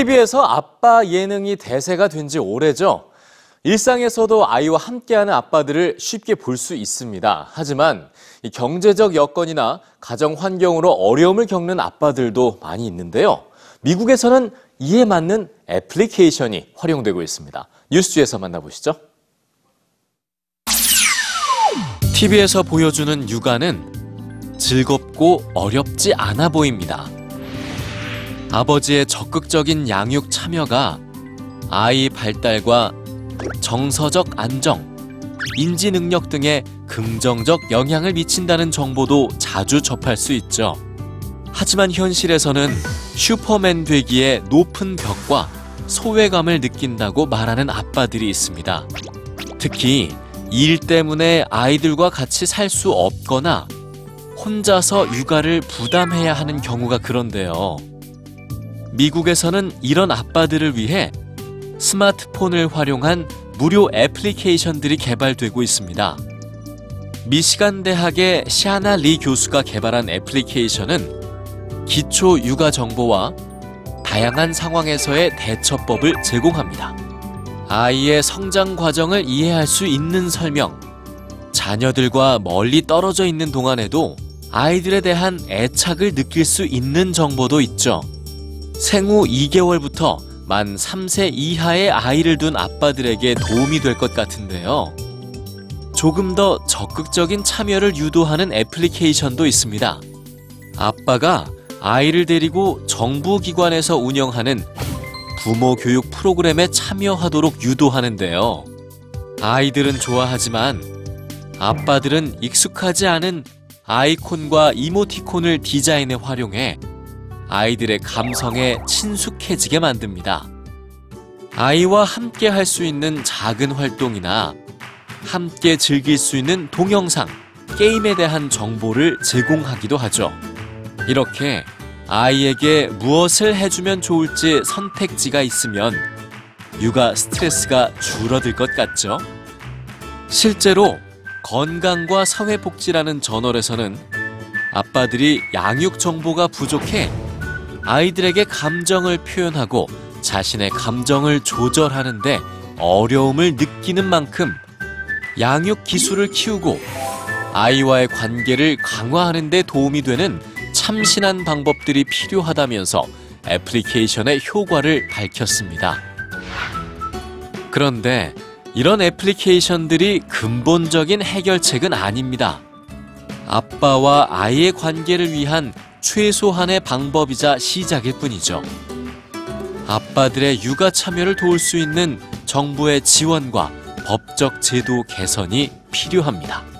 TV에서 아빠 예능이 대세가 된 지 오래죠. 일상에서도 아이와 함께하는 아빠들을 쉽게 볼 수 있습니다. 하지만 이 경제적 여건이나 가정 환경으로 어려움을 겪는 아빠들도 많이 있는데요. 미국에서는 이에 맞는 애플리케이션이 활용되고 있습니다. 뉴스에서 만나보시죠. TV에서 보여주는 육아는 즐겁고 어렵지 않아 보입니다. 아버지의 적극적인 양육 참여가 아이 발달과 정서적 안정, 인지 능력 등에 긍정적 영향을 미친다는 정보도 자주 접할 수 있죠. 하지만 현실에서는 슈퍼맨 되기에 높은 벽과 소외감을 느낀다고 말하는 아빠들이 있습니다. 특히 일 때문에 아이들과 같이 살 수 없거나 혼자서 육아를 부담해야 하는 경우가 그런데요. 미국에서는 이런 아빠들을 위해 스마트폰을 활용한 무료 애플리케이션들이 개발되고 있습니다. 미시간 대학의 샤나 리 교수가 개발한 애플리케이션은 기초 육아 정보와 다양한 상황에서의 대처법을 제공합니다. 아이의 성장 과정을 이해할 수 있는 설명, 자녀들과 멀리 떨어져 있는 동안에도 아이들에 대한 애착을 느낄 수 있는 정보도 있죠. 생후 2개월부터 만 3세 이하의 아이를 둔 아빠들에게 도움이 될 것 같은데요. 조금 더 적극적인 참여를 유도하는 애플리케이션도 있습니다. 아빠가 아이를 데리고 정부 기관에서 운영하는 부모 교육 프로그램에 참여하도록 유도하는데요. 아이들은 좋아하지만 아빠들은 익숙하지 않은 아이콘과 이모티콘을 디자인에 활용해 아이들의 감성에 친숙해지게 만듭니다. 아이와 함께 할 수 있는 작은 활동이나 함께 즐길 수 있는 동영상, 게임에 대한 정보를 제공하기도 하죠. 이렇게 아이에게 무엇을 해주면 좋을지 선택지가 있으면 육아 스트레스가 줄어들 것 같죠? 실제로 건강과 사회복지라는 저널에서는 아빠들이 양육 정보가 부족해 아이들에게 감정을 표현하고 자신의 감정을 조절하는데 어려움을 느끼는 만큼 양육 기술을 키우고 아이와의 관계를 강화하는 데 도움이 되는 참신한 방법들이 필요하다면서 애플리케이션의 효과를 밝혔습니다. 그런데 이런 애플리케이션들이 근본적인 해결책은 아닙니다. 아빠와 아이의 관계를 위한 최소한의 방법이자 시작일 뿐이죠. 아빠들의 육아 참여를 도울 수 있는 정부의 지원과 법적 제도 개선이 필요합니다.